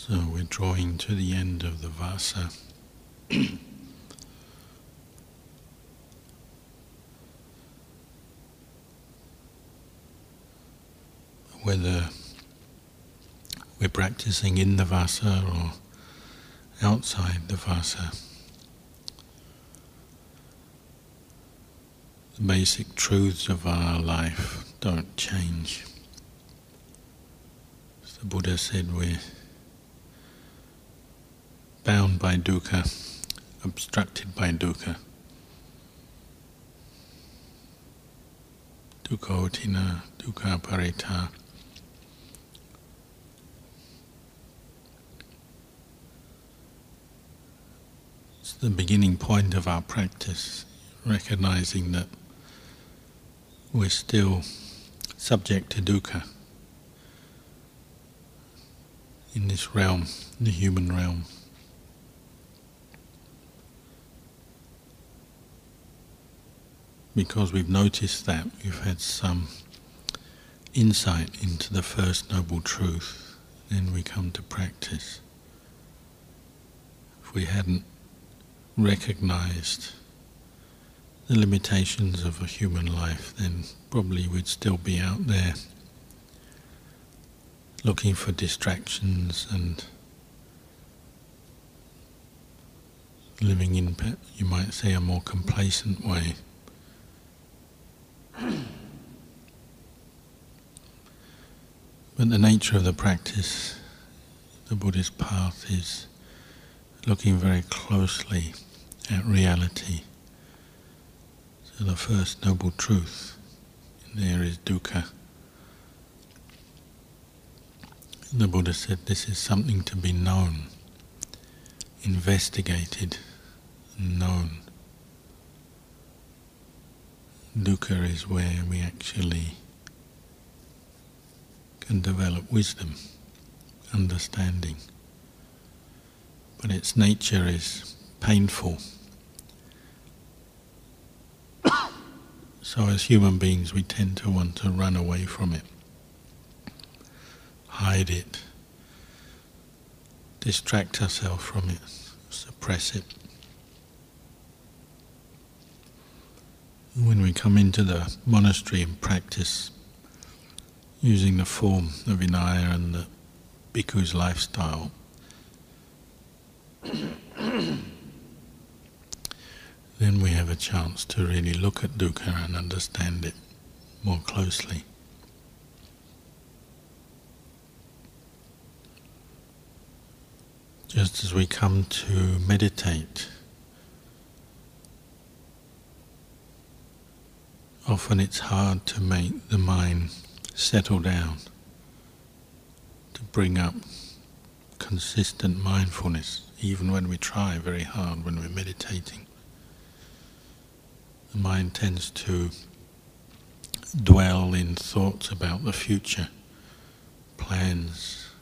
So we're drawing to the end of the vasa. Whether we're practicing in the vasa or outside the vasa, the basic truths of our life don't change. As the Buddha said, we're bound by dukkha, obstructed by dukkha. Dukkhotina, dukkha parita. It's the beginning point of our practice, recognizing that we're still subject to dukkha in this realm, the human realm. Because we've noticed that, we've had some insight into the First Noble Truth, then we come to practice. If we hadn't recognized the limitations of a human life, then probably we'd still be out there looking for distractions and living in, you might say, a more complacent way. But the nature of the practice, the Buddhist path, is looking very closely at reality. So the first noble truth there is dukkha. The Buddha said this is something to be known, investigated, known dukkha is where we actually can develop wisdom, understanding. But its nature is painful. so, as human beings, we tend to want to run away from it, hide it, distract ourselves from it, suppress it. When we come into the monastery and practice using the form of Vinaya and the bhikkhu's lifestyle, then we have a chance to really look at dukkha and understand it more closely. Just as we come to meditate, Often it's hard to make the mind settle down, to bring up consistent mindfulness, even when we try very hard when we're meditating. The mind tends to dwell in thoughts about the future, plans,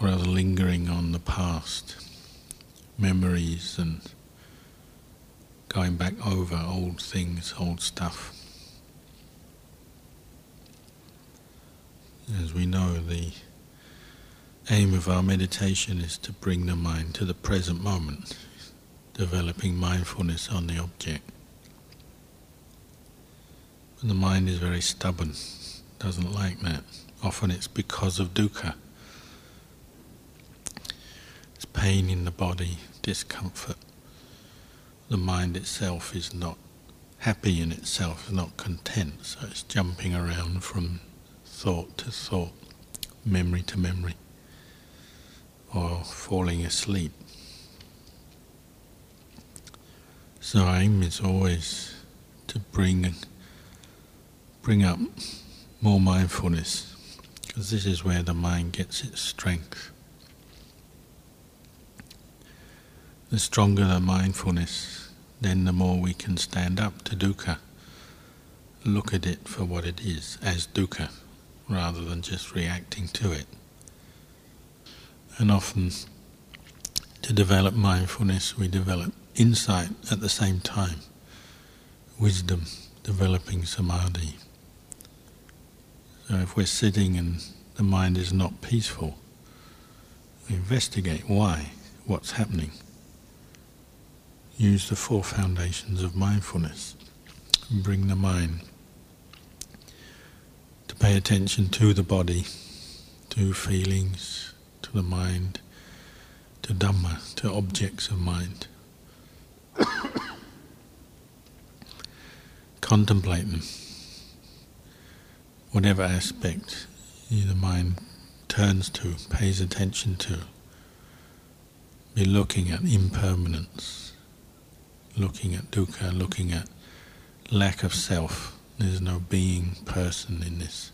or rather lingering on the past, memories and going back over old things, old stuff. As we know, the aim of our meditation is to bring the mind to the present moment, developing mindfulness on the object. The mind is very stubborn, doesn't like that. Often it's because of dukkha. It's pain in the body, discomfort the mind itself is not happy in itself, is not content, so it's jumping around from thought to thought, memory to memory, or falling asleep. So aim is always to bring bring up more mindfulness, because this is where the mind gets its strength. The stronger the mindfulness, then the more we can stand up to dukkha, look at it for what it is, as dukkha, rather than just reacting to it. And often, to develop mindfulness, we develop insight at the same time, wisdom, developing samadhi. So if we're sitting and the mind is not peaceful. We investigate why, what's happening. Use the four foundations of mindfulness and bring the mind to pay attention to the body, to feelings, to the mind, to Dhamma, to objects of mind. Contemplate them. Whatever aspect the mind turns to, pays attention to. Be looking at impermanence, looking at dukkha, looking at lack of self. There's no being, person in this.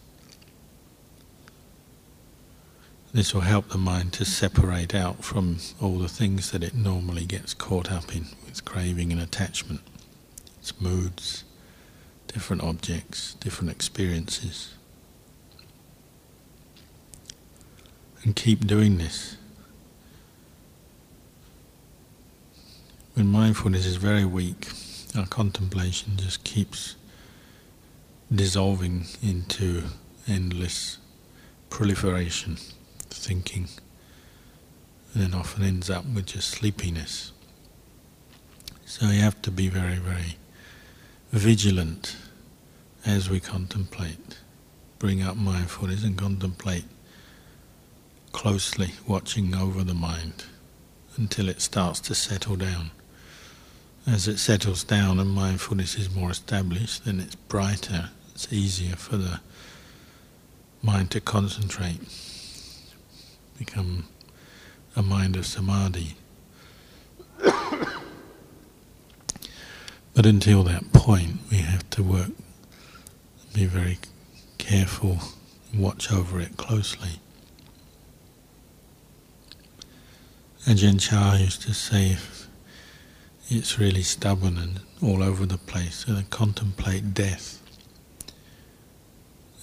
This will help the mind to separate out from all the things that it normally gets caught up in with craving and attachment, its moods, different objects, different experiences. And keep doing this. When mindfulness is very weak, our contemplation just keeps dissolving into endless proliferation, thinking, and then often ends up with just sleepiness. So you have to be very, very vigilant as we contemplate. Bring up mindfulness and contemplate closely, watching over the mind until it starts to settle down as it settles down and mindfulness is more established, then it's brighter, it's easier for the mind to concentrate, become a mind of samadhi. but until that point, we have to work, be very careful, watch over it closely. Ajahn Chah used to say, it's really stubborn and all over the place, and contemplate death.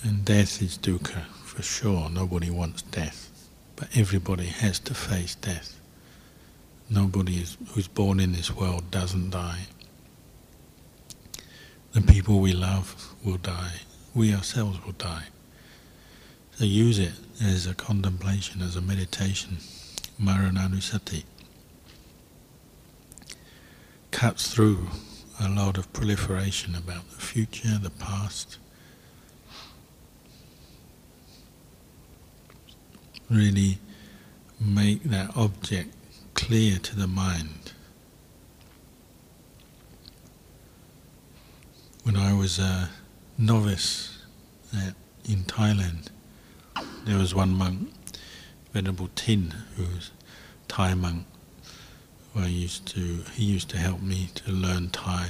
And death is dukkha, for sure. Nobody wants death. But everybody has to face death. Nobody is, who's born in this world doesn't die. The people we love will die. We ourselves will die. So use it as a contemplation, as a meditation. Marananusati cuts through a lot of proliferation about the future, the past. Really make that object clear to the mind. When I was a novice at, in Thailand, there was one monk, Venerable Tin, who was Thai monk, I used to, he used to help me to learn Thai.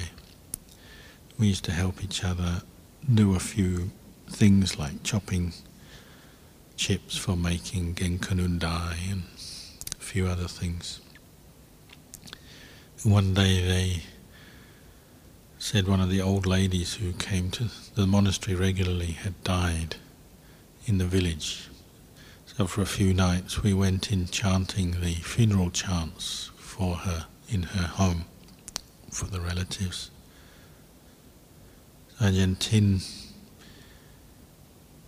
We used to help each other do a few things like chopping chips for making genkanundai and a few other things. One day they said one of the old ladies who came to the monastery regularly had died in the village. So for a few nights we went in chanting the funeral chants for her in her home, for the relatives. Ajahn Tin,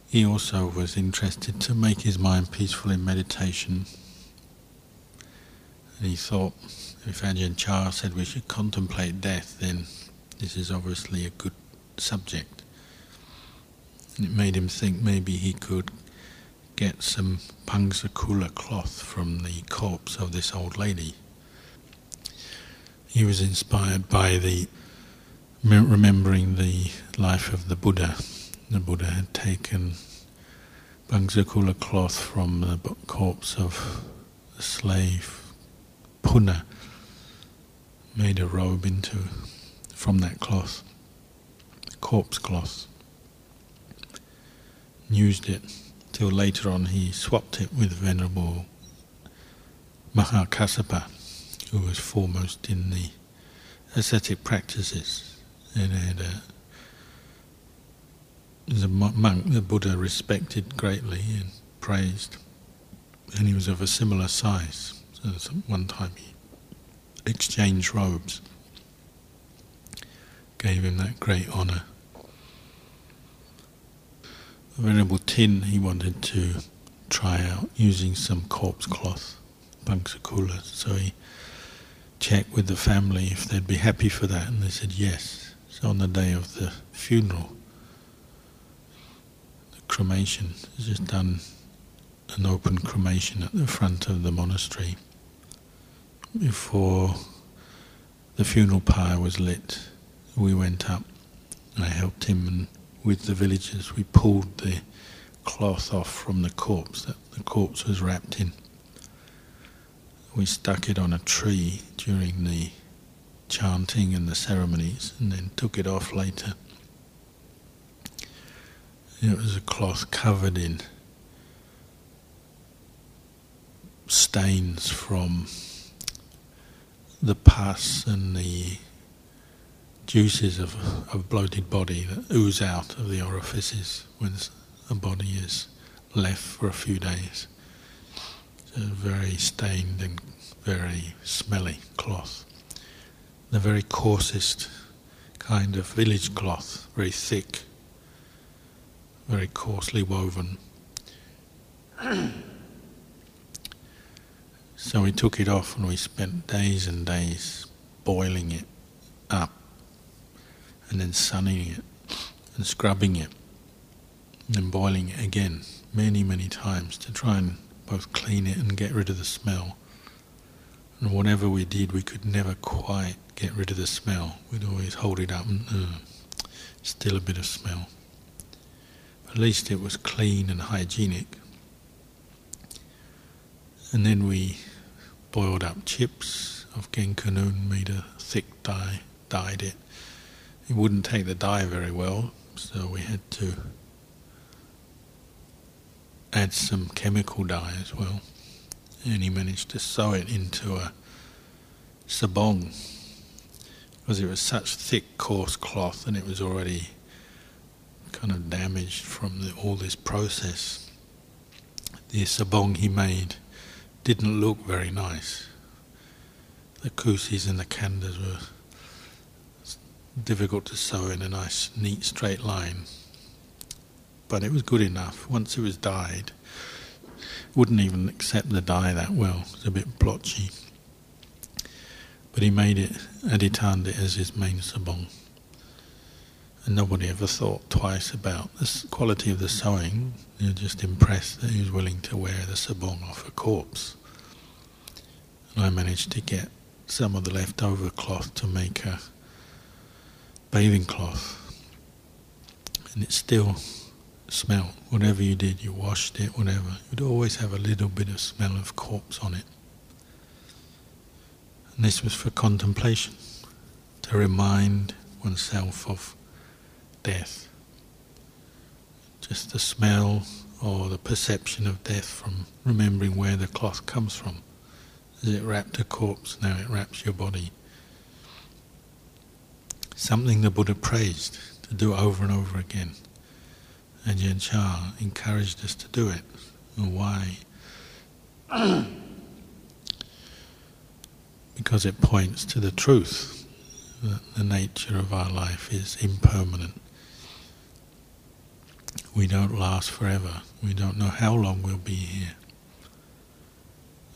he also was interested to make his mind peaceful in meditation. And he thought, if Ajahn Chah said we should contemplate death, then this is obviously a good subject. And it made him think maybe he could get some pamsukula cloth from the corpse of this old lady he was inspired by the remembering the life of the Buddha. The Buddha had taken Pamsukula cloth from the corpse of a slave, Punna, made a robe into from that cloth, corpse cloth, used it till later on he swapped it with Venerable Mahakassapa who was foremost in the ascetic practices and had a, was a monk the Buddha respected greatly and praised, and he was of a similar size. So one time he exchanged robes, gave him that great honour. Venerable Tin, he wanted to try out using some corpse cloth, Pamsukula, so he checked with the family if they'd be happy for that, and they said yes. So on the day of the funeral, the cremation, is just done an open cremation at the front of the monastery before the funeral pyre was lit. We went up, and I helped him, and with the villagers, we pulled the cloth off from the corpse that the corpse was wrapped in. We stuck it on a tree during the chanting and the ceremonies, and then took it off later. It was a cloth covered in stains from the pus and the juices of a bloated body that ooze out of the orifices when a body is left for a few days. Very stained and very smelly cloth. The very coarsest kind of village cloth, very thick, very coarsely woven. So we took it off and we spent days and days boiling it up and then sunning it and scrubbing it and then boiling it again many, many times to try and both clean it and get rid of the smell. And whatever we did, we could never quite get rid of the smell. We'd always hold it up and uh, still a bit of smell. But At least it was clean and hygienic. And then we boiled up chips of Genkanun, made a thick dye, dyed it. It wouldn't take the dye very well, so we had to add some chemical dye as well. And he managed to sew it into a sabong because it was such thick, coarse cloth and it was already kind of damaged from the, all this process. The sabong he made didn't look very nice. The kusis and the khandas were difficult to sew in a nice, neat, straight line. But it was good enough. Once it was dyed, wouldn't even accept the dye that well. It was a bit blotchy. But he made it, aditanned it as his main sabong. And nobody ever thought twice about the quality of the sewing. They were just impressed that he was willing to wear the sabong off a corpse. And I managed to get some of the leftover cloth to make a bathing cloth. And it still smelled. Whatever you did, you washed it, whatever, you'd always have a little bit of smell of corpse on it. And this was for contemplation, to remind oneself of death. Just the smell or the perception of death from remembering where the cloth comes from. As it wrapped a corpse, now it wraps your body. Something the Buddha praised to do over and over again. Ajahn Chah encouraged us to do it. why? because it points to the truth that the nature of our life is impermanent. We don't last forever. We don't know how long we'll be here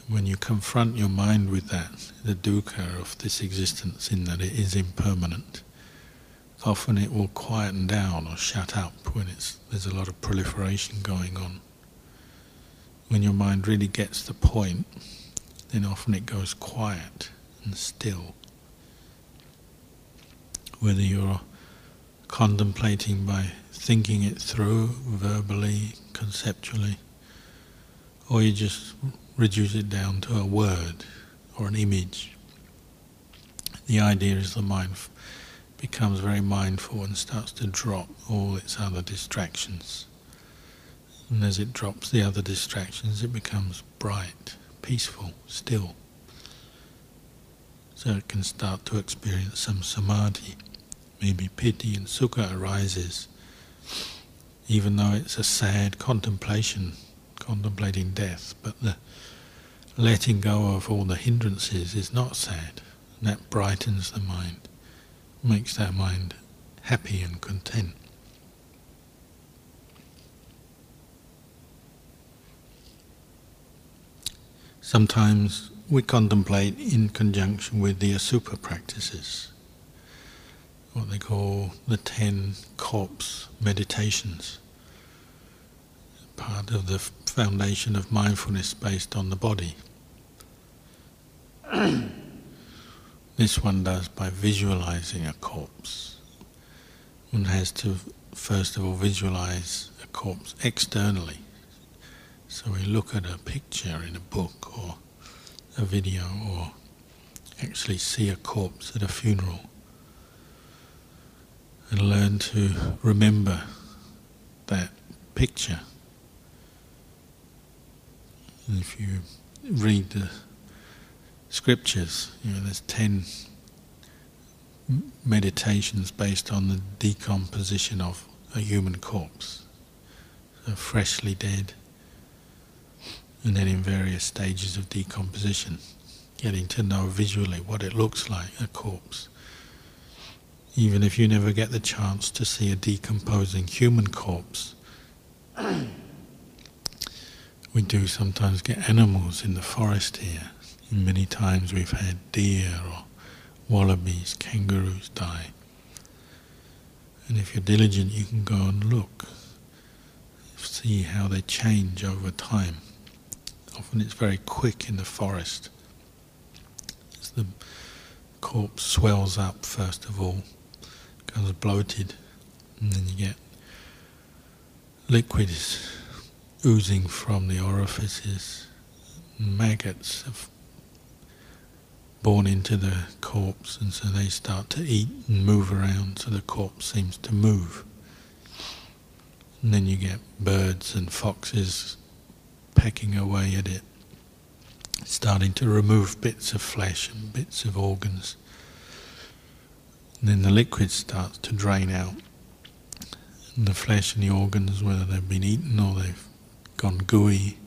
when you confront your mind with that, the dukkha of this existence in that it is impermanent, often it will quieten down or shut up when it's, there's a lot of proliferation going on. When your mind really gets the point, then often it goes quiet and still. Whether you're contemplating by thinking it through verbally, conceptually, or you just reduce it down to a word or an image. The idea is the mind becomes very mindful and starts to drop all its other distractions. And as it drops the other distractions, it becomes bright, peaceful, still. So it can start to experience some samadhi. Maybe piti and sukha arises, even though it's a sad contemplation contemplating death, but the letting go of all the hindrances is not sad. And that brightens the mind, makes our mind happy and content. Sometimes we contemplate in conjunction with the asubha practices, what they call the ten corpse meditations, part of the foundation of mindfulness based on the body. this one does by visualizing a corpse. One has to first of all visualize a corpse externally. So we look at a picture in a book or a video or actually see a corpse at a funeral and learn to remember that picture. And if you read the scriptures, you know, there's ten meditations based on the decomposition of a human corpse, so freshly dead, and then in various stages of decomposition, getting to know visually what it looks like, a corpse. Even if you never get the chance to see a decomposing human corpse, we do sometimes get animals in the forest here. Many times we've had deer or wallabies, kangaroos die. And if you're diligent, you can go and look, see how they change over time. Often it's very quick in the forest. As the corpse swells up, first of all, becomes bloated, and then you get liquids oozing from the orifices, maggots have born into the corpse, and so they start to eat and move around, so the corpse seems to move. And then you get birds and foxes pecking away at it, starting to remove bits of flesh and bits of organs. And then the liquid starts to drain out. And the flesh and the organs, whether they've been eaten or they've gone gooey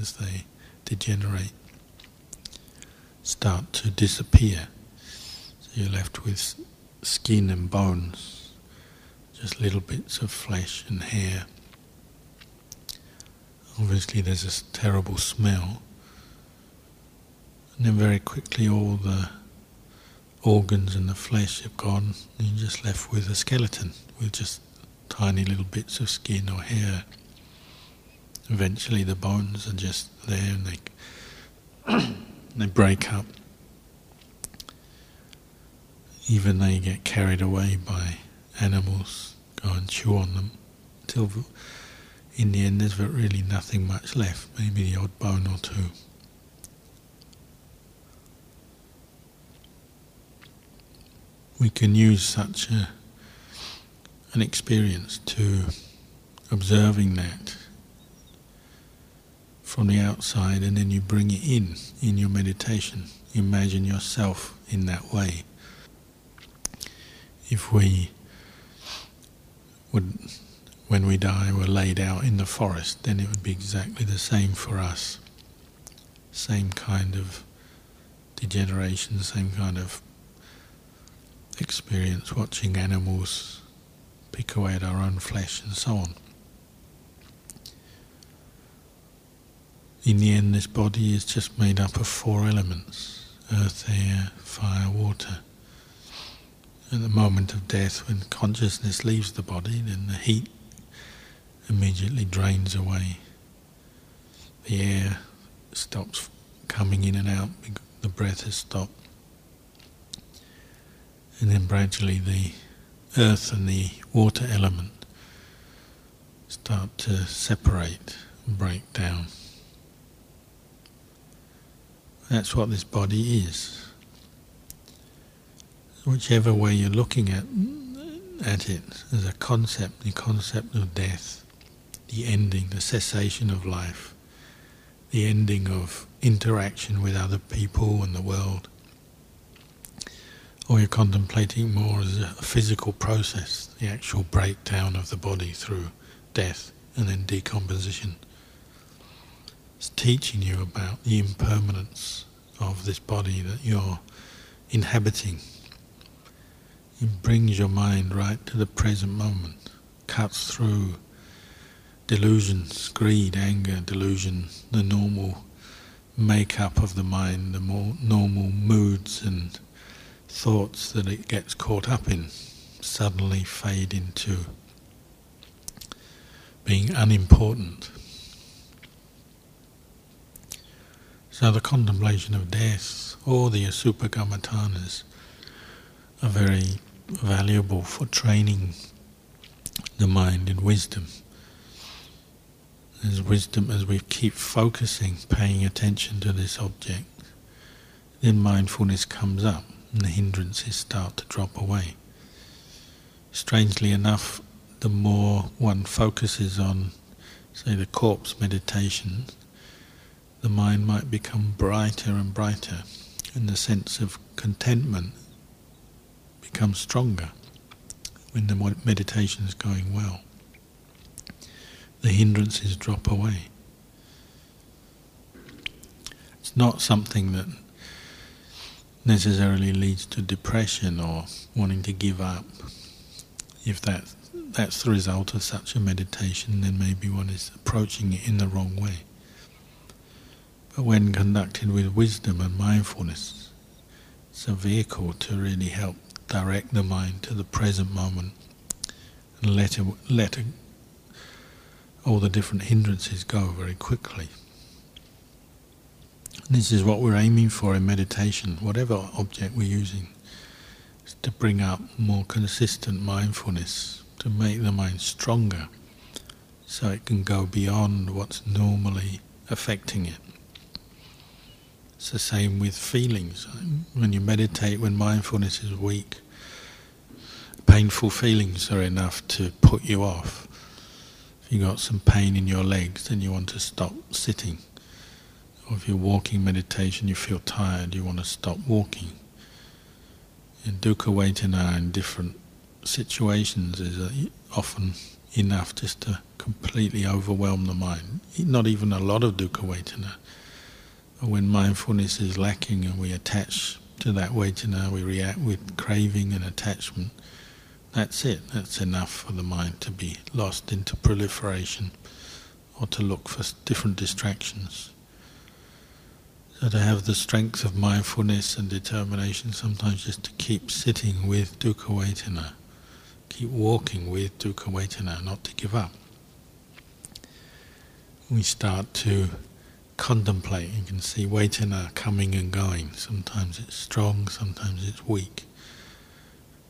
as they degenerate, start to disappear. So you're left with skin and bones, just little bits of flesh and hair. Obviously, there's a terrible smell, and then very quickly all the organs and the flesh have gone, and you're just left with a skeleton with just tiny little bits of skin or hair. Eventually, the bones are just there, and they they break up. Even they get carried away by animals, go and chew on them, until in the end there's really nothing much left, maybe the odd bone or two. We can use such a, an experience to observing that from the outside and then you bring it in in your meditation. Imagine yourself in that way. If we would when we die were laid out in the forest, then it would be exactly the same for us. Same kind of degeneration, same kind of experience watching animals pick away at our own flesh and so on. In the end, this body is just made up of four elements earth, air, fire, water. At the moment of death, when consciousness leaves the body, then the heat immediately drains away. The air stops coming in and out, the breath has stopped. And then gradually the earth and the water element start to separate break down. That's what this body is. Whichever way you're looking at at it as a concept, the concept of death, the ending, the cessation of life, the ending of interaction with other people and the world. Or you're contemplating more as a physical process, the actual breakdown of the body through death and then decomposition. It's teaching you about the impermanence of this body that you're inhabiting. It brings your mind right to the present moment, cuts through delusions, greed, anger, delusion, the normal makeup of the mind, the more normal moods and thoughts that it gets caught up in suddenly fade into being unimportant. So the contemplation of death or the asubhakamatanas are very valuable for training the mind in wisdom. As wisdom, as we keep focusing, paying attention to this object, then mindfulness comes up and the hindrances start to drop away. Strangely enough, the more one focuses on, say, the corpse meditation, the mind might become brighter and brighter, and the sense of contentment becomes stronger when the meditation is going well. The hindrances drop away. It's not something that necessarily leads to depression or wanting to give up. If that that's the result of such a meditation, then maybe one is approaching it in the wrong way. But when conducted with wisdom and mindfulness, it's a vehicle to really help direct the mind to the present moment and let it, let it, all the different hindrances go very quickly. This is what we're aiming for in meditation, whatever object we're using, is to bring up more consistent mindfulness, to make the mind stronger, so it can go beyond what's normally affecting it. It's the same with feelings. When you meditate, when mindfulness is weak, painful feelings are enough to put you off. If you've got some pain in your legs, then you want to stop sitting or if you're walking meditation, you feel tired, you want to stop walking. And dukkha vedana in different situations is uh, often enough just to completely overwhelm the mind. Not even a lot of dukkha vedana. When mindfulness is lacking and we attach to that vedana, we react with craving and attachment, that's it. That's enough for the mind to be lost into proliferation or to look for different distractions. So to have the strength of mindfulness and determination sometimes just to keep sitting with dukkha vedana, keep walking with dukkha vedana, not to give up. We start to contemplate, you can see vedana coming and going. Sometimes it's strong, sometimes it's weak.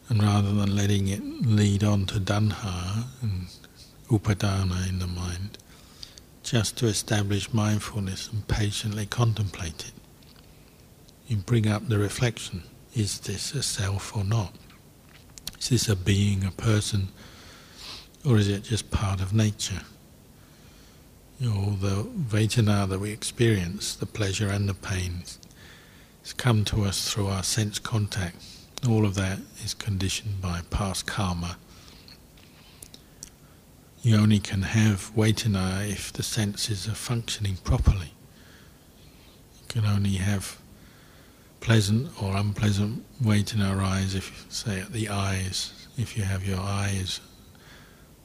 And rather than letting it lead on to tanha and upadana in the mind, just to establish mindfulness and patiently contemplate it. You bring up the reflection is this a self or not? Is this a being, a person, or is it just part of nature? You know, the vedana that we experience, the pleasure and the pain, has come to us through our sense contact. All of that is conditioned by past karma you only can have vedana if the senses are functioning properly. You can only have pleasant or unpleasant vedana arise if, say, at the eyes. If you have your eyes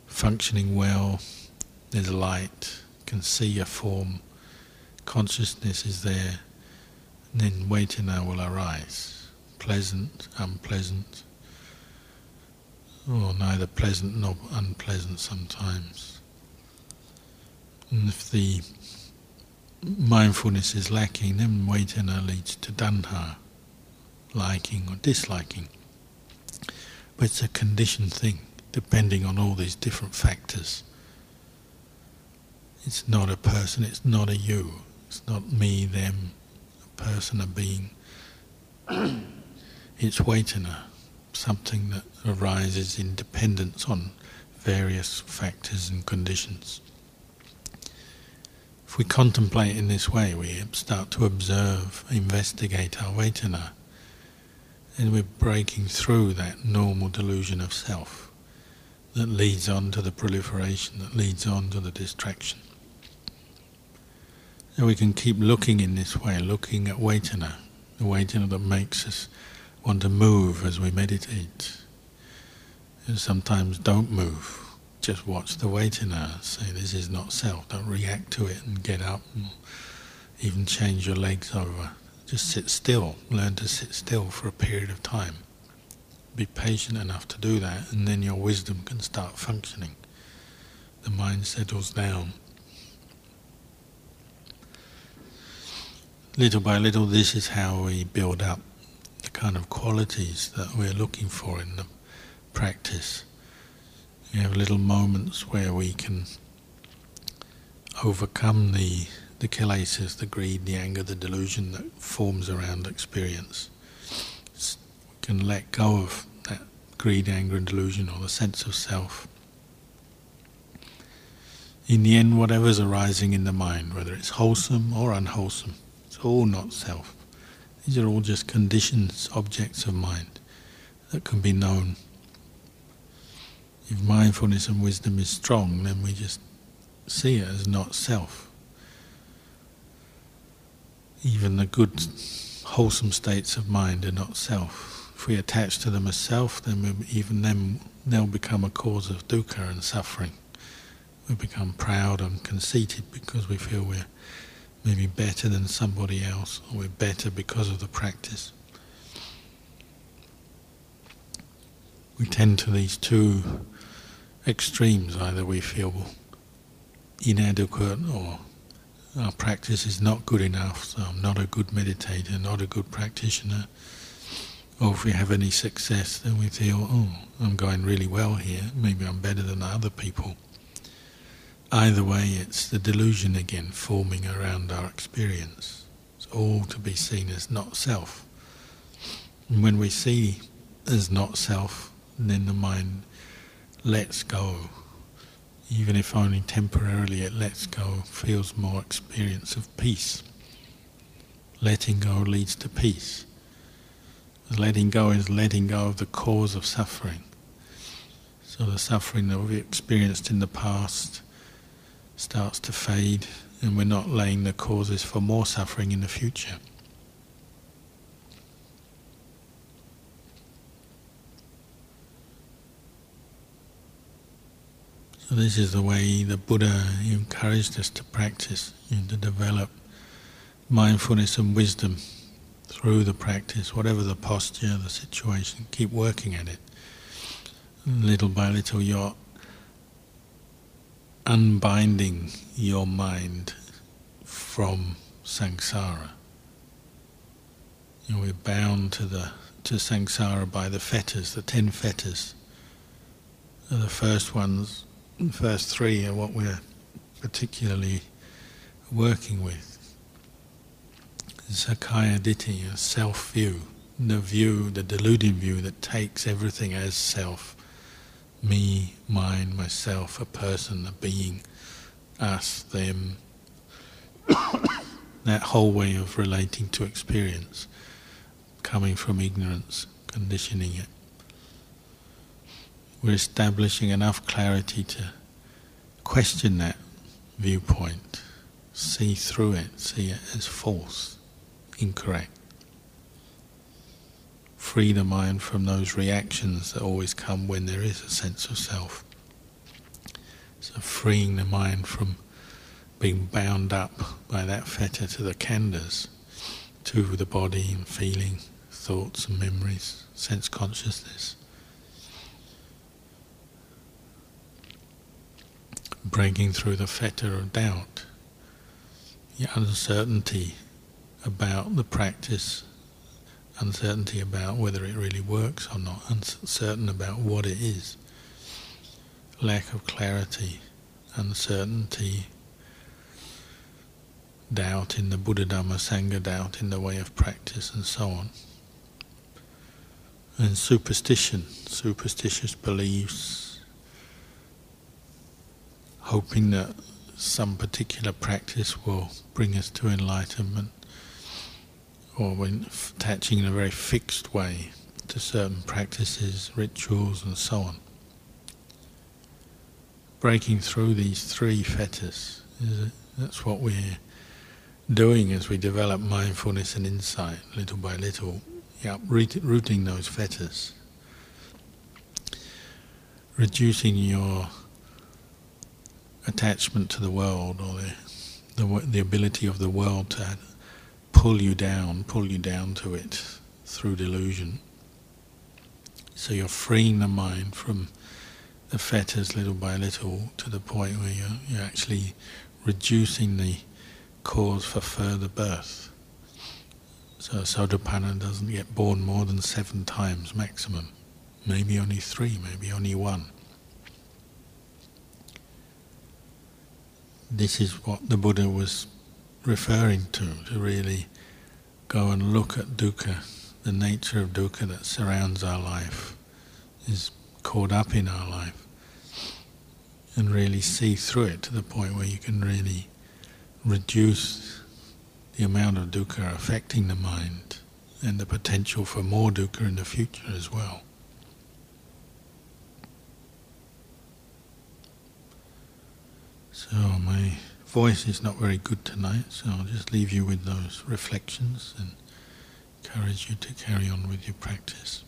functioning well, there's light, can see a form, consciousness is there, and then vedana will arise. Pleasant, unpleasant, oh, or neither pleasant nor unpleasant sometimes. And if the mindfulness is lacking, then vedana leads to tanha, liking or disliking. But it's a conditioned thing, depending on all these different factors. It's not a person, it's not a you, it's not me, them, a person, a being. it's vedana something that arises in dependence on various factors and conditions. If we contemplate in this way, we start to observe, investigate our vedana, and we're breaking through that normal delusion of self that leads on to the proliferation, that leads on to the distraction. So we can keep looking in this way, looking at vedana, the vedana that makes us want to move as we meditate. And sometimes don't move. Just watch the vedana. Say this is not self. Don't react to it and get up. And even change your legs over. Just sit still. Learn to sit still for a period of time. Be patient enough to do that, and then your wisdom can start functioning. The mind settles down. Little by little, this is how we build up the kind of qualities that we're looking for in the practice. We have little moments where we can overcome the the kilesas, the greed, the anger, the delusion that forms around experience. We can let go of that greed, anger, and delusion, or the sense of self. In the end, whatever's arising in the mind, whether it's wholesome or unwholesome, all not self. These are all just conditions, objects of mind that can be known. If mindfulness and wisdom is strong, then we just see it as not self even the good, wholesome states of mind are not self. If we attach to them as self, then we, even then they'll become a cause of dukkha and suffering. We become proud and conceited because we feel we're maybe better than somebody else, or we're better because of the practice. We tend to these two extremes, either we feel inadequate or our practice is not good enough, so I'm not a good meditator, not a good practitioner. Or if we have any success, then we feel, oh, I'm going really well here, maybe I'm better than other people. Either way, it's the delusion again forming around our experience. It's all to be seen as not self. And when we see as not self, then the mind lets go even if only temporarily it lets go, feels more experience of peace. Letting go leads to peace. Letting go is letting go of the cause of suffering. So the suffering that we've experienced in the past starts to fade, and we're not laying the causes for more suffering in the future. So this is the way the Buddha encouraged us to practice, know, to develop mindfulness and wisdom through the practice, whatever the posture, the situation, keep working at it. Little by little you're unbinding your mind from samsara. You know, we're bound to the to samsara by the fetters, the ten fetters. The first ones the first three are what we're particularly working with. Sakkaya Ditthi, a self view, the view, the deluding view that takes everything as self me, mine, myself, a person, a being, us, them. that whole way of relating to experience, coming from ignorance, conditioning it we're establishing enough clarity to question that viewpoint, see through it, see it as false, incorrect. Free the mind from those reactions that always come when there is a sense of self. So freeing the mind from being bound up by that fetter to the khandhas, to the body and feeling, thoughts and memories, sense consciousness. breaking through the fetter of doubt, the uncertainty about the practice, uncertainty about whether it really works or not, uncertain about what it is, lack of clarity, uncertainty, doubt in the Buddha Dhamma Sangha, doubt in the way of practice, and so on. And superstition, superstitious beliefs, hoping that some particular practice will bring us to enlightenment, or when attaching in a very fixed way to certain practices, rituals, and so on. Breaking through these three fetters, that's what we're doing as we develop mindfulness and insight, little by little, uprooting those fetters, reducing your attachment to the world or the, the, the ability of the world to pull you down, pull you down to it through delusion. So you're freeing the mind from the fetters little by little to the point where you're, you're actually reducing the cause for further birth. So Sotapanna doesn't get born more than seven times maximum. Maybe only three, maybe only one. This is what the Buddha was referring to, to really go and look at dukkha the nature of dukkha that surrounds our life, is caught up in our life, and really see through it to the point where you can really reduce the amount of dukkha affecting the mind and the potential for more dukkha in the future as well. So my voice is not very good tonight, so I'll just leave you with those reflections and encourage you to carry on with your practice.